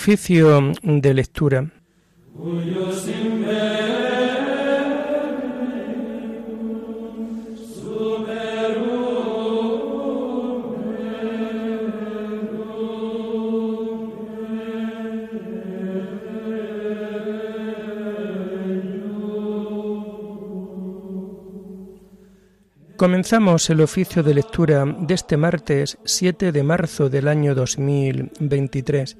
Oficio de lectura. Comenzamos el oficio de lectura de este martes 7 de marzo del año 2023,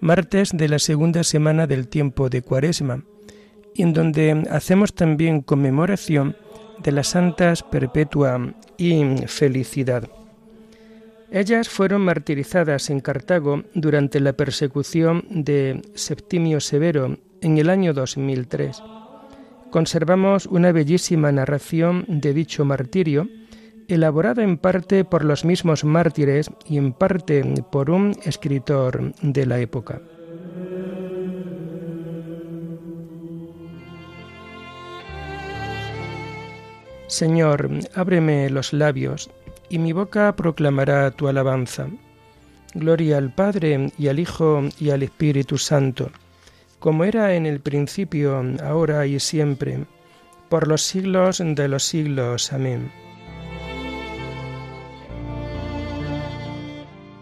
martes de la segunda semana del tiempo de Cuaresma, en donde hacemos también conmemoración de las santas Perpetua y Felicidad. Ellas fueron martirizadas en Cartago durante la persecución de Septimio Severo en el año 2003 conservamos una bellísima narración de dicho martirio, elaborada en parte por los mismos mártires y en parte por un escritor de la época. Señor, ábreme los labios, y mi boca proclamará tu alabanza. Gloria al Padre y al Hijo y al Espíritu Santo como era en el principio, ahora y siempre, por los siglos de los siglos. Amén.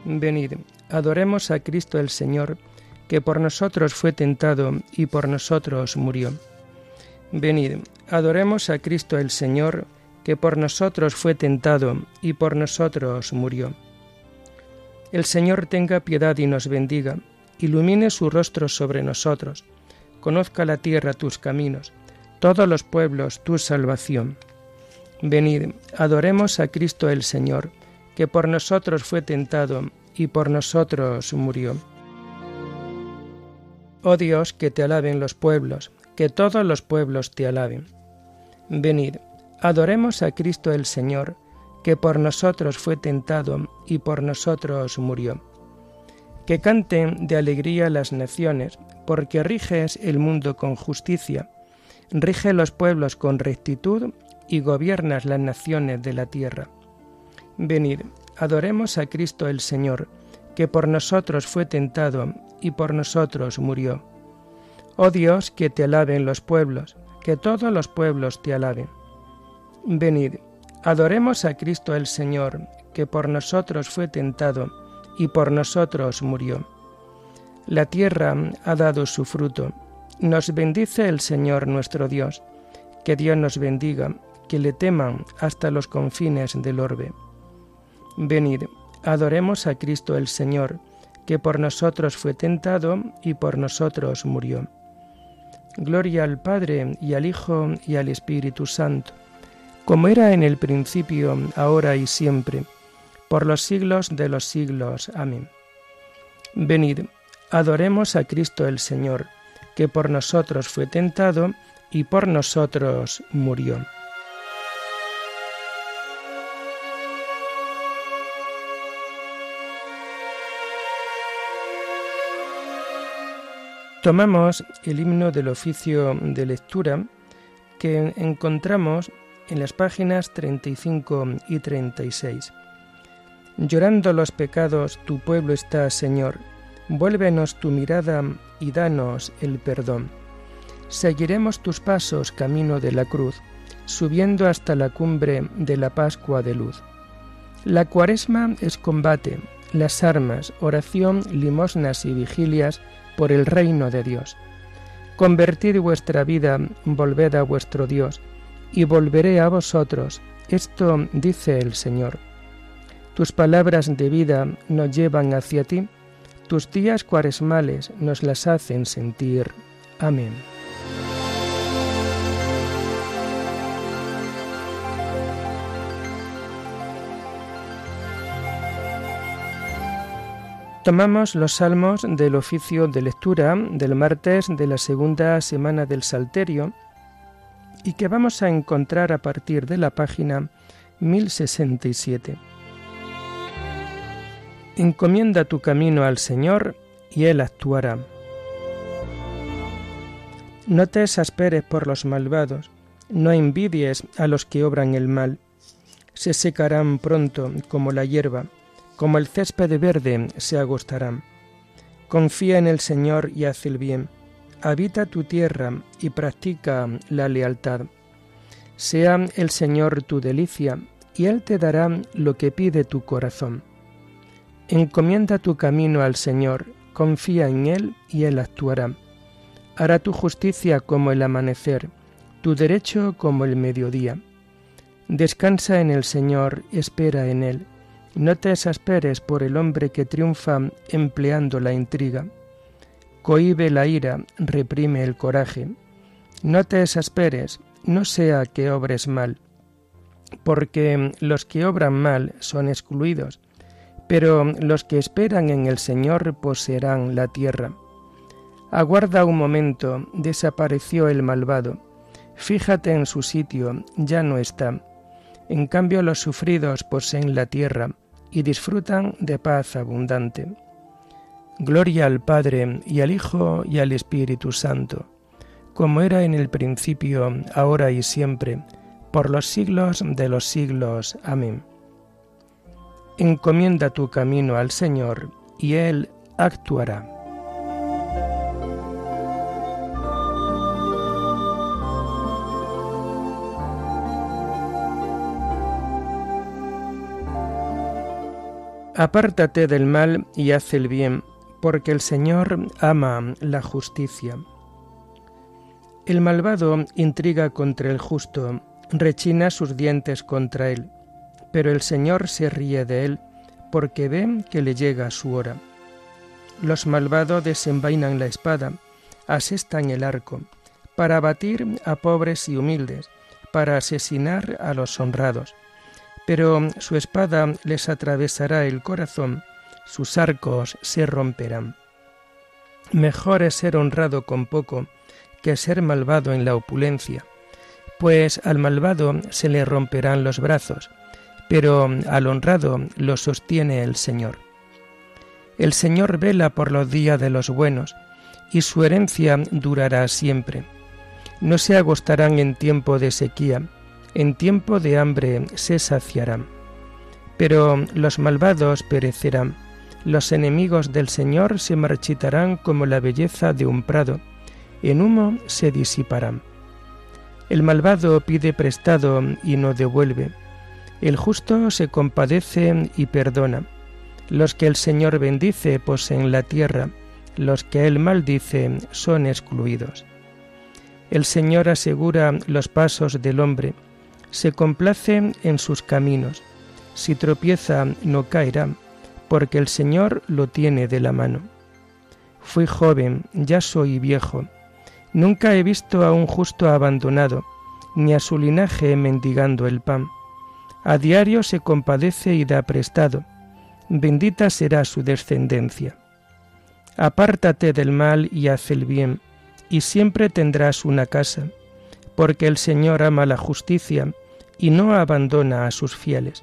Venid, adoremos a Cristo el Señor, que por nosotros fue tentado y por nosotros murió. Venid, adoremos a Cristo el Señor, que por nosotros fue tentado y por nosotros murió. El Señor tenga piedad y nos bendiga ilumine su rostro sobre nosotros, conozca la tierra tus caminos, todos los pueblos tu salvación. Venid, adoremos a Cristo el Señor, que por nosotros fue tentado y por nosotros murió. Oh Dios, que te alaben los pueblos, que todos los pueblos te alaben. Venid, adoremos a Cristo el Señor, que por nosotros fue tentado y por nosotros murió que canten de alegría las naciones, porque riges el mundo con justicia, rige los pueblos con rectitud y gobiernas las naciones de la tierra. Venid, adoremos a Cristo el Señor, que por nosotros fue tentado y por nosotros murió. Oh Dios, que te alaben los pueblos, que todos los pueblos te alaben. Venid, adoremos a Cristo el Señor, que por nosotros fue tentado y por nosotros murió. La tierra ha dado su fruto. Nos bendice el Señor nuestro Dios. Que Dios nos bendiga, que le teman hasta los confines del orbe. Venid, adoremos a Cristo el Señor, que por nosotros fue tentado y por nosotros murió. Gloria al Padre y al Hijo y al Espíritu Santo, como era en el principio, ahora y siempre por los siglos de los siglos. Amén. Venid, adoremos a Cristo el Señor, que por nosotros fue tentado y por nosotros murió. Tomamos el himno del oficio de lectura que encontramos en las páginas 35 y 36. Llorando los pecados tu pueblo está, Señor. Vuélvenos tu mirada y danos el perdón. Seguiremos tus pasos camino de la cruz, subiendo hasta la cumbre de la Pascua de luz. La cuaresma es combate, las armas, oración, limosnas y vigilias por el reino de Dios. Convertid vuestra vida, volved a vuestro Dios, y volveré a vosotros. Esto dice el Señor. Tus palabras de vida nos llevan hacia ti, tus días cuaresmales nos las hacen sentir. Amén. Tomamos los salmos del oficio de lectura del martes de la segunda semana del Salterio y que vamos a encontrar a partir de la página 1067. Encomienda tu camino al Señor y Él actuará. No te exasperes por los malvados, no envidies a los que obran el mal. Se secarán pronto como la hierba, como el césped verde se agostarán. Confía en el Señor y haz el bien. Habita tu tierra y practica la lealtad. Sea el Señor tu delicia, y Él te dará lo que pide tu corazón. Encomienda tu camino al Señor, confía en Él y Él actuará. Hará tu justicia como el amanecer, tu derecho como el mediodía. Descansa en el Señor, espera en Él. No te exasperes por el hombre que triunfa empleando la intriga. Cohibe la ira, reprime el coraje. No te exasperes, no sea que obres mal, porque los que obran mal son excluidos, pero los que esperan en el Señor poseerán la tierra. Aguarda un momento, desapareció el malvado. Fíjate en su sitio, ya no está. En cambio los sufridos poseen la tierra y disfrutan de paz abundante. Gloria al Padre y al Hijo y al Espíritu Santo, como era en el principio, ahora y siempre, por los siglos de los siglos. Amén. Encomienda tu camino al Señor, y Él actuará. Apártate del mal y haz el bien, porque el Señor ama la justicia. El malvado intriga contra el justo, rechina sus dientes contra él, pero el Señor se ríe de él, porque ve que le llega su hora. Los malvados desenvainan la espada, asestan el arco, para abatir a pobres y humildes, para asesinar a los honrados pero su espada les atravesará el corazón, sus arcos se romperán. Mejor es ser honrado con poco que ser malvado en la opulencia, pues al malvado se le romperán los brazos, pero al honrado lo sostiene el Señor. El Señor vela por los días de los buenos, y su herencia durará siempre. No se agostarán en tiempo de sequía, en tiempo de hambre se saciarán. Pero los malvados perecerán, los enemigos del Señor se marchitarán como la belleza de un prado, en humo se disiparán. El malvado pide prestado y no devuelve, el justo se compadece y perdona. Los que el Señor bendice poseen la tierra, los que él maldice son excluidos. El Señor asegura los pasos del hombre, se complace en sus caminos. Si tropieza no caerá, porque el Señor lo tiene de la mano. Fui joven, ya soy viejo. Nunca he visto a un justo abandonado, ni a su linaje mendigando el pan. A diario se compadece y da prestado. Bendita será su descendencia. Apártate del mal y haz el bien, y siempre tendrás una casa, porque el Señor ama la justicia y no abandona a sus fieles.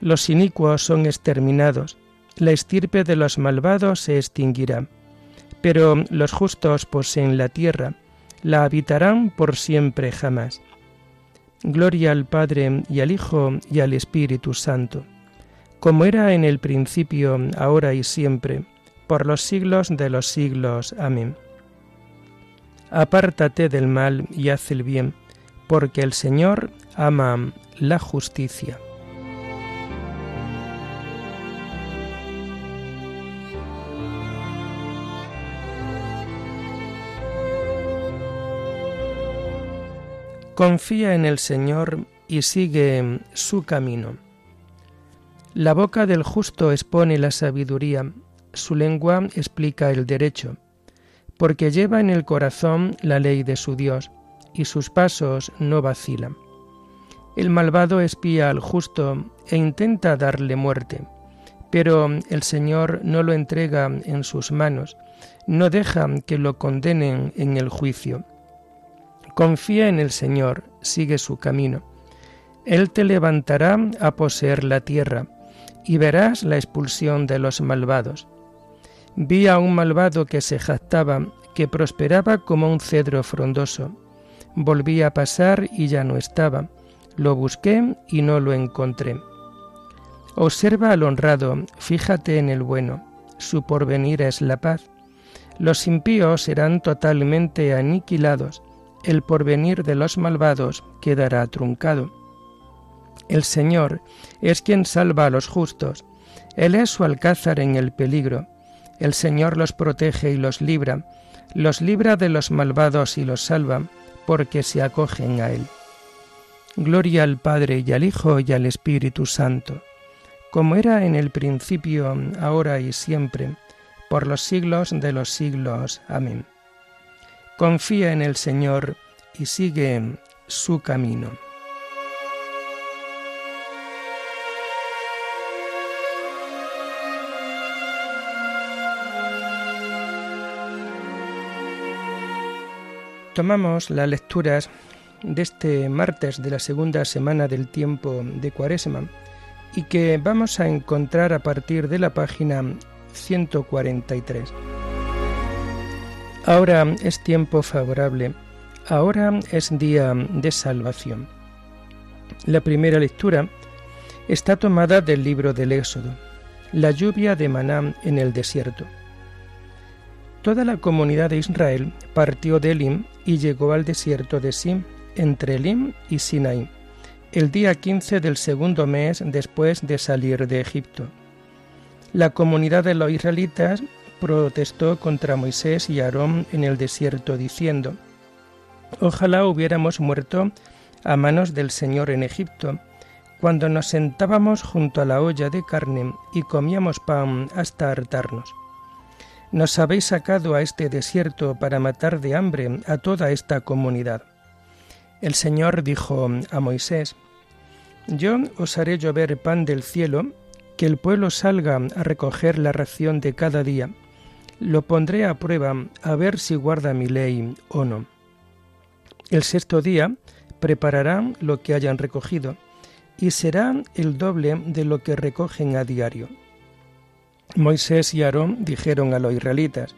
Los inicuos son exterminados, la estirpe de los malvados se extinguirá, pero los justos poseen la tierra, la habitarán por siempre jamás. Gloria al Padre y al Hijo y al Espíritu Santo, como era en el principio, ahora y siempre, por los siglos de los siglos. Amén. Apártate del mal y haz el bien, porque el Señor ama la justicia. Confía en el Señor y sigue su camino. La boca del justo expone la sabiduría, su lengua explica el derecho, porque lleva en el corazón la ley de su Dios, y sus pasos no vacilan. El malvado espía al justo e intenta darle muerte, pero el Señor no lo entrega en sus manos, no deja que lo condenen en el juicio. Confía en el Señor, sigue su camino. Él te levantará a poseer la tierra, y verás la expulsión de los malvados. Vi a un malvado que se jactaba, que prosperaba como un cedro frondoso. Volví a pasar y ya no estaba lo busqué y no lo encontré. Observa al honrado, fíjate en el bueno, su porvenir es la paz. Los impíos serán totalmente aniquilados, el porvenir de los malvados quedará truncado. El Señor es quien salva a los justos, Él es su alcázar en el peligro, el Señor los protege y los libra, los libra de los malvados y los salva, porque se acogen a Él. Gloria al Padre y al Hijo y al Espíritu Santo, como era en el principio, ahora y siempre, por los siglos de los siglos. Amén. Confía en el Señor y sigue su camino. Tomamos las lecturas de este martes de la segunda semana del tiempo de Cuaresma y que vamos a encontrar a partir de la página 143. Ahora es tiempo favorable, ahora es día de salvación. La primera lectura está tomada del libro del Éxodo, la lluvia de Maná en el desierto. Toda la comunidad de Israel partió de Elim y llegó al desierto de Sim, entre Elim y Sinaí, el día 15 del segundo mes después de salir de Egipto. La comunidad de los israelitas protestó contra Moisés y Aarón en el desierto diciendo, Ojalá hubiéramos muerto a manos del Señor en Egipto, cuando nos sentábamos junto a la olla de carne y comíamos pan hasta hartarnos. Nos habéis sacado a este desierto para matar de hambre a toda esta comunidad. El Señor dijo a Moisés, Yo os haré llover pan del cielo, que el pueblo salga a recoger la ración de cada día. Lo pondré a prueba a ver si guarda mi ley o no. El sexto día prepararán lo que hayan recogido, y será el doble de lo que recogen a diario. Moisés y Aarón dijeron a los israelitas,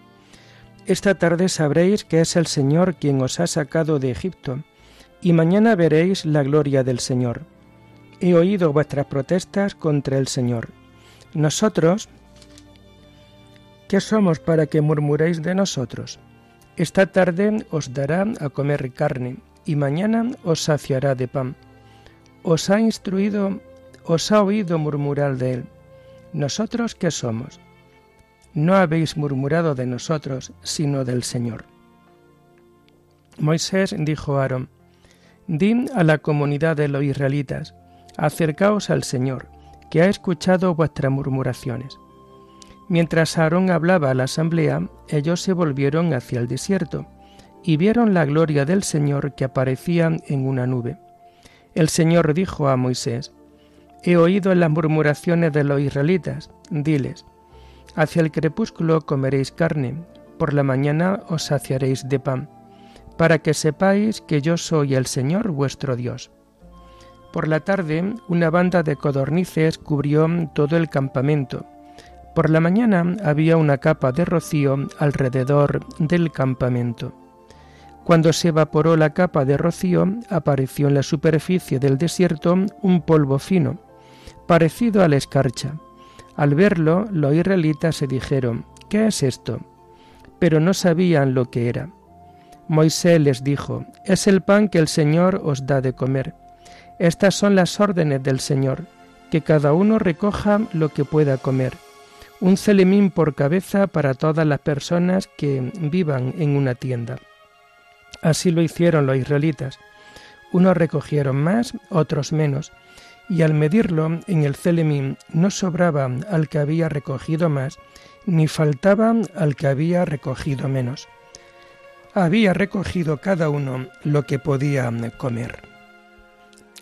Esta tarde sabréis que es el Señor quien os ha sacado de Egipto, y mañana veréis la gloria del Señor. He oído vuestras protestas contra el Señor. Nosotros, ¿qué somos para que murmuréis de nosotros? Esta tarde os dará a comer carne, y mañana os saciará de pan. Os ha instruido, os ha oído murmurar de él. ¿Nosotros qué somos? No habéis murmurado de nosotros, sino del Señor. Moisés dijo a Aarón, Di a la comunidad de los israelitas, acercaos al Señor, que ha escuchado vuestras murmuraciones. Mientras Aarón hablaba a la asamblea, ellos se volvieron hacia el desierto y vieron la gloria del Señor que aparecía en una nube. El Señor dijo a Moisés, He oído las murmuraciones de los israelitas, diles, hacia el crepúsculo comeréis carne, por la mañana os saciaréis de pan, para que sepáis que yo soy el Señor vuestro Dios. Por la tarde una banda de codornices cubrió todo el campamento. Por la mañana había una capa de rocío alrededor del campamento. Cuando se evaporó la capa de rocío, apareció en la superficie del desierto un polvo fino, parecido a la escarcha. Al verlo, los israelitas se dijeron, ¿qué es esto? Pero no sabían lo que era. Moisés les dijo, es el pan que el Señor os da de comer. Estas son las órdenes del Señor, que cada uno recoja lo que pueda comer. Un celemín por cabeza para todas las personas que vivan en una tienda. Así lo hicieron los israelitas. Unos recogieron más, otros menos, y al medirlo en el celemín no sobraba al que había recogido más, ni faltaba al que había recogido menos. Había recogido cada uno lo que podía comer.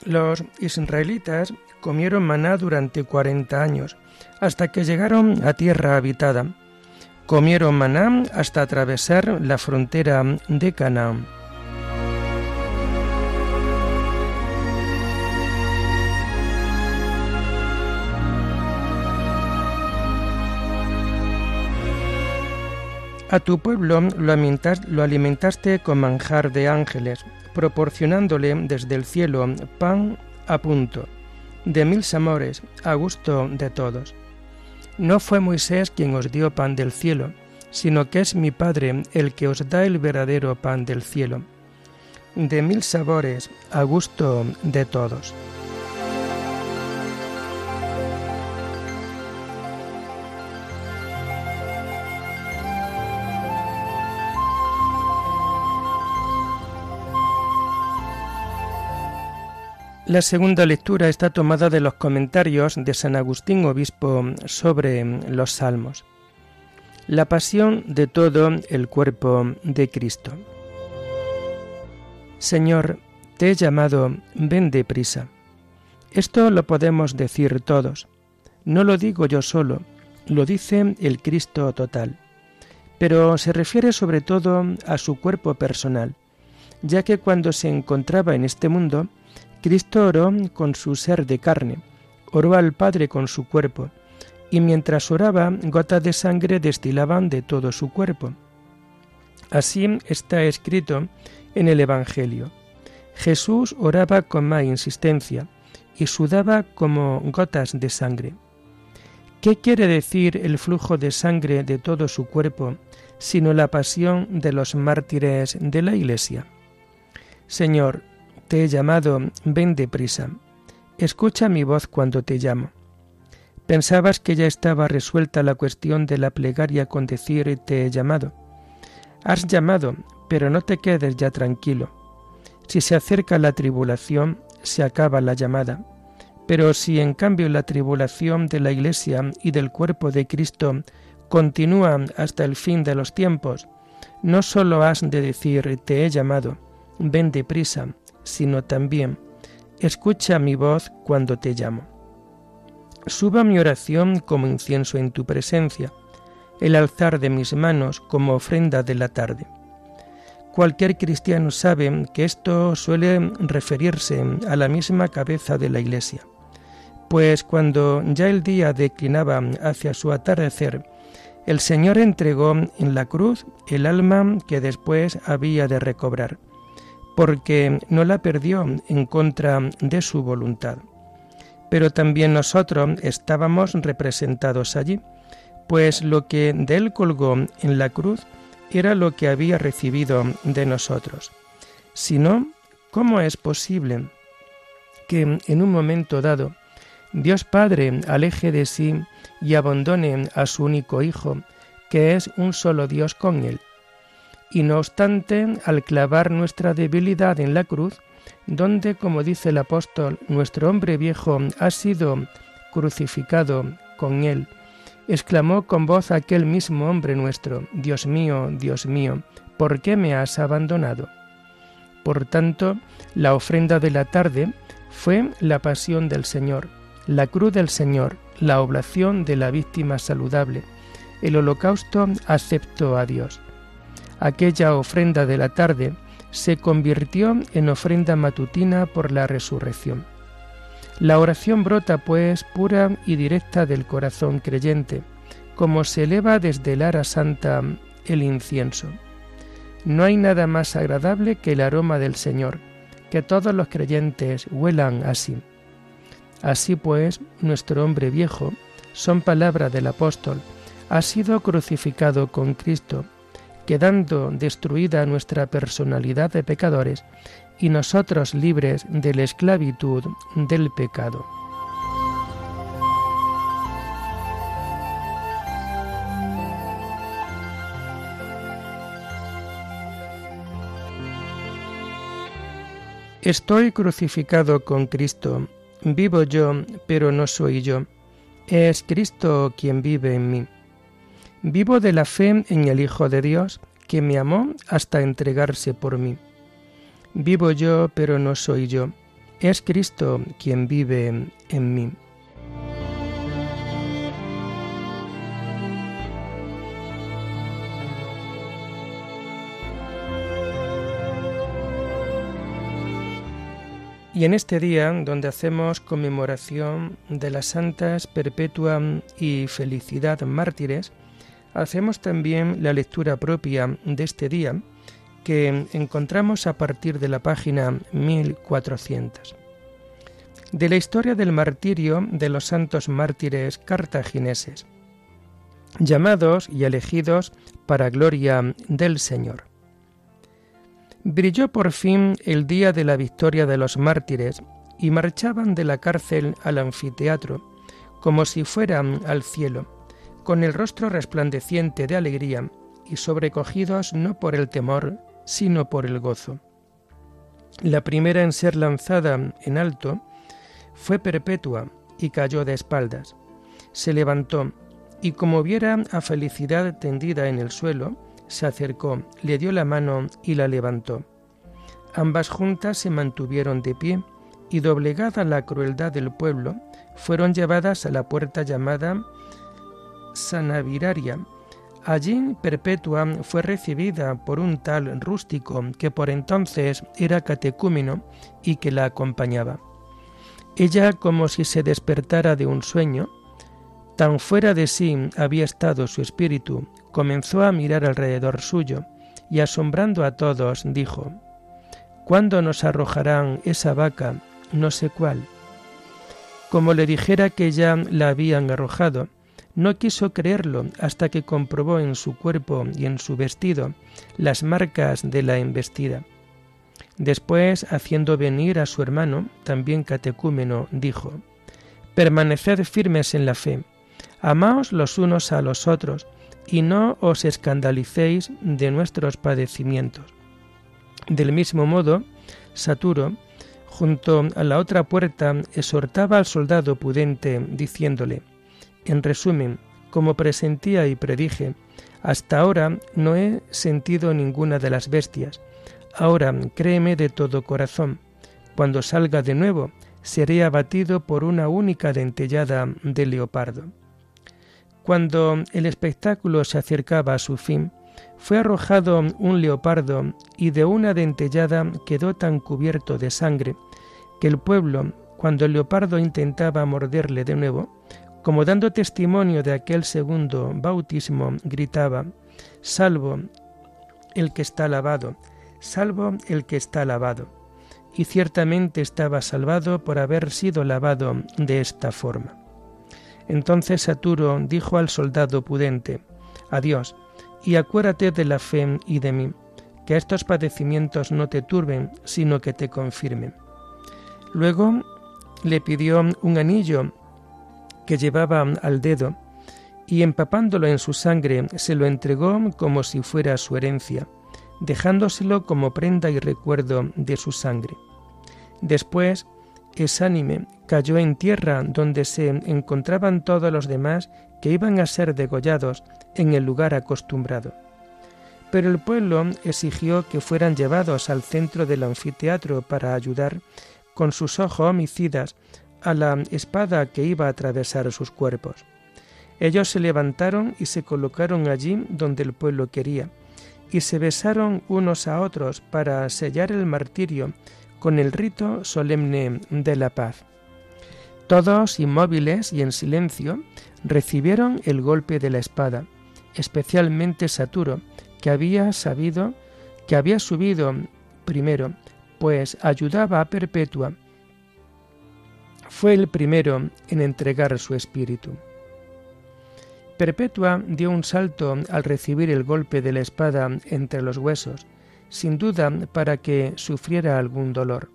Los israelitas comieron maná durante cuarenta años, hasta que llegaron a tierra habitada. Comieron maná hasta atravesar la frontera de Canaán. A tu pueblo lo alimentaste con manjar de ángeles, proporcionándole desde el cielo pan a punto, de mil amores, a gusto de todos. No fue Moisés quien os dio pan del cielo, sino que es mi Padre el que os da el verdadero pan del cielo, de mil sabores, a gusto de todos. La segunda lectura está tomada de los comentarios de San Agustín Obispo sobre los Salmos. La pasión de todo el cuerpo de Cristo. Señor, te he llamado, ven deprisa. Esto lo podemos decir todos. No lo digo yo solo, lo dice el Cristo total. Pero se refiere sobre todo a su cuerpo personal, ya que cuando se encontraba en este mundo, Cristo oró con su ser de carne, oró al Padre con su cuerpo, y mientras oraba, gotas de sangre destilaban de todo su cuerpo. Así está escrito en el Evangelio. Jesús oraba con más insistencia y sudaba como gotas de sangre. ¿Qué quiere decir el flujo de sangre de todo su cuerpo, sino la pasión de los mártires de la Iglesia? Señor, te he llamado, ven deprisa. Escucha mi voz cuando te llamo. Pensabas que ya estaba resuelta la cuestión de la plegaria con decir te he llamado. Has llamado, pero no te quedes ya tranquilo. Si se acerca la tribulación, se acaba la llamada. Pero si en cambio la tribulación de la Iglesia y del cuerpo de Cristo continúa hasta el fin de los tiempos, no sólo has de decir te he llamado, ven deprisa, sino también, escucha mi voz cuando te llamo. Suba mi oración como incienso en tu presencia, el alzar de mis manos como ofrenda de la tarde. Cualquier cristiano sabe que esto suele referirse a la misma cabeza de la Iglesia, pues cuando ya el día declinaba hacia su atardecer, el Señor entregó en la cruz el alma que después había de recobrar porque no la perdió en contra de su voluntad. Pero también nosotros estábamos representados allí, pues lo que de él colgó en la cruz era lo que había recibido de nosotros. Si no, ¿cómo es posible que en un momento dado Dios Padre aleje de sí y abandone a su único Hijo, que es un solo Dios con él? Y no obstante, al clavar nuestra debilidad en la cruz, donde, como dice el apóstol, nuestro hombre viejo ha sido crucificado con él, exclamó con voz aquel mismo hombre nuestro, Dios mío, Dios mío, ¿por qué me has abandonado? Por tanto, la ofrenda de la tarde fue la pasión del Señor, la cruz del Señor, la oblación de la víctima saludable, el holocausto aceptó a Dios aquella ofrenda de la tarde se convirtió en ofrenda matutina por la resurrección. La oración brota, pues, pura y directa del corazón creyente, como se eleva desde el ara santa el incienso. No hay nada más agradable que el aroma del Señor, que todos los creyentes huelan así. Así pues, nuestro hombre viejo, son palabras del apóstol, ha sido crucificado con Cristo quedando destruida nuestra personalidad de pecadores y nosotros libres de la esclavitud del pecado. Estoy crucificado con Cristo, vivo yo, pero no soy yo, es Cristo quien vive en mí. Vivo de la fe en el Hijo de Dios, que me amó hasta entregarse por mí. Vivo yo, pero no soy yo. Es Cristo quien vive en mí. Y en este día, donde hacemos conmemoración de las santas Perpetua y Felicidad mártires, hacemos también la lectura propia de este día que encontramos a partir de la página 1400. De la historia del martirio de los santos mártires cartagineses. llamados y elegidos para gloria del Señor. Brilló por fin el día de la victoria de los mártires y marchaban de la cárcel al anfiteatro, como si fueran al cielo, con el rostro resplandeciente de alegría y sobrecogidos no por el temor, sino por el gozo. La primera en ser lanzada en alto fue Perpetua y cayó de espaldas. Se levantó y como viera a Felicidad tendida en el suelo, se acercó, le dio la mano y la levantó. Ambas juntas se mantuvieron de pie y doblegada la crueldad del pueblo, fueron llevadas a la puerta llamada Sanaviraria. Allí Perpetua fue recibida por un tal rústico que por entonces era catecúmeno y que la acompañaba. Ella, como si se despertara de un sueño, tan fuera de sí había estado su espíritu, comenzó a mirar alrededor suyo y asombrando a todos dijo, ¿Cuándo nos arrojarán esa vaca? No sé cuál. Como le dijera que ya la habían arrojado, no quiso creerlo hasta que comprobó en su cuerpo y en su vestido las marcas de la embestida. Después, haciendo venir a su hermano, también catecúmeno, dijo, Permaneced firmes en la fe, amaos los unos a los otros, y no os escandalicéis de nuestros padecimientos. Del mismo modo, Saturo, junto a la otra puerta, exhortaba al soldado pudente, diciéndole, en resumen, como presentía y predije, hasta ahora no he sentido ninguna de las bestias, Ahora créeme de todo corazón, cuando salga de nuevo, seré abatido por una única dentellada de leopardo. Cuando el espectáculo se acercaba a su fin, fue arrojado un leopardo y de una dentellada quedó tan cubierto de sangre que el pueblo, cuando el leopardo intentaba morderle de nuevo, como dando testimonio de aquel segundo bautismo, gritaba, Salvo el que está lavado, salvo el que está lavado. Y ciertamente estaba salvado por haber sido lavado de esta forma. Entonces Saturo dijo al soldado pudente, Adiós, y acuérdate de la fe y de mí, que estos padecimientos no te turben, sino que te confirmen. Luego le pidió un anillo que llevaba al dedo, y empapándolo en su sangre se lo entregó como si fuera su herencia, dejándoselo como prenda y recuerdo de su sangre. Después, Esánime cayó en tierra donde se encontraban todos los demás que iban a ser degollados en el lugar acostumbrado. Pero el pueblo exigió que fueran llevados al centro del anfiteatro para ayudar con sus ojos homicidas a la espada que iba a atravesar sus cuerpos. Ellos se levantaron y se colocaron allí donde el pueblo quería, y se besaron unos a otros para sellar el martirio con el rito solemne de la paz. Todos inmóviles y en silencio recibieron el golpe de la espada, especialmente Saturo, que había sabido que había subido primero, pues ayudaba a Perpetua. Fue el primero en entregar su espíritu. Perpetua dio un salto al recibir el golpe de la espada entre los huesos, sin duda para que sufriera algún dolor,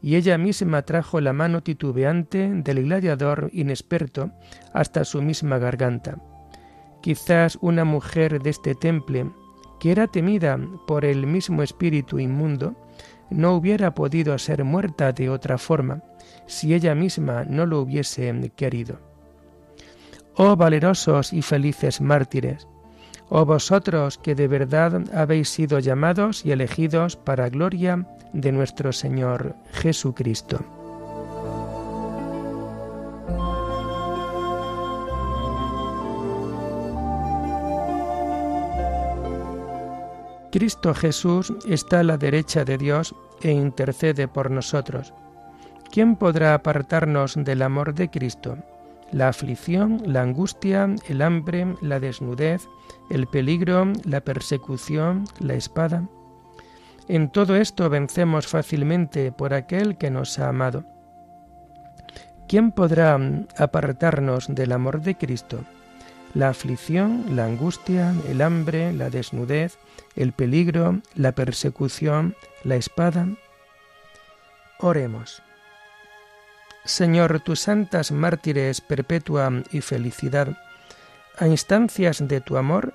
y ella misma trajo la mano titubeante del gladiador inexperto hasta su misma garganta. Quizás una mujer de este temple, que era temida por el mismo espíritu inmundo, no hubiera podido ser muerta de otra forma, si ella misma no lo hubiese querido. Oh valerosos y felices mártires, oh vosotros que de verdad habéis sido llamados y elegidos para gloria de nuestro Señor Jesucristo. Cristo Jesús está a la derecha de Dios e intercede por nosotros. ¿Quién podrá apartarnos del amor de Cristo? la aflicción, la angustia, el hambre, la desnudez, el peligro, la persecución, la espada. En todo esto vencemos fácilmente por aquel que nos ha amado. ¿Quién podrá apartarnos del amor de Cristo? La aflicción, la angustia, el hambre, la desnudez, el peligro, la persecución, la espada. Oremos. Señor, tus santas mártires perpetua y felicidad, a instancias de tu amor,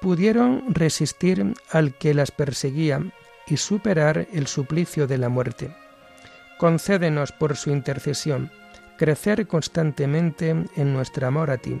pudieron resistir al que las perseguía y superar el suplicio de la muerte. Concédenos por su intercesión crecer constantemente en nuestro amor a ti.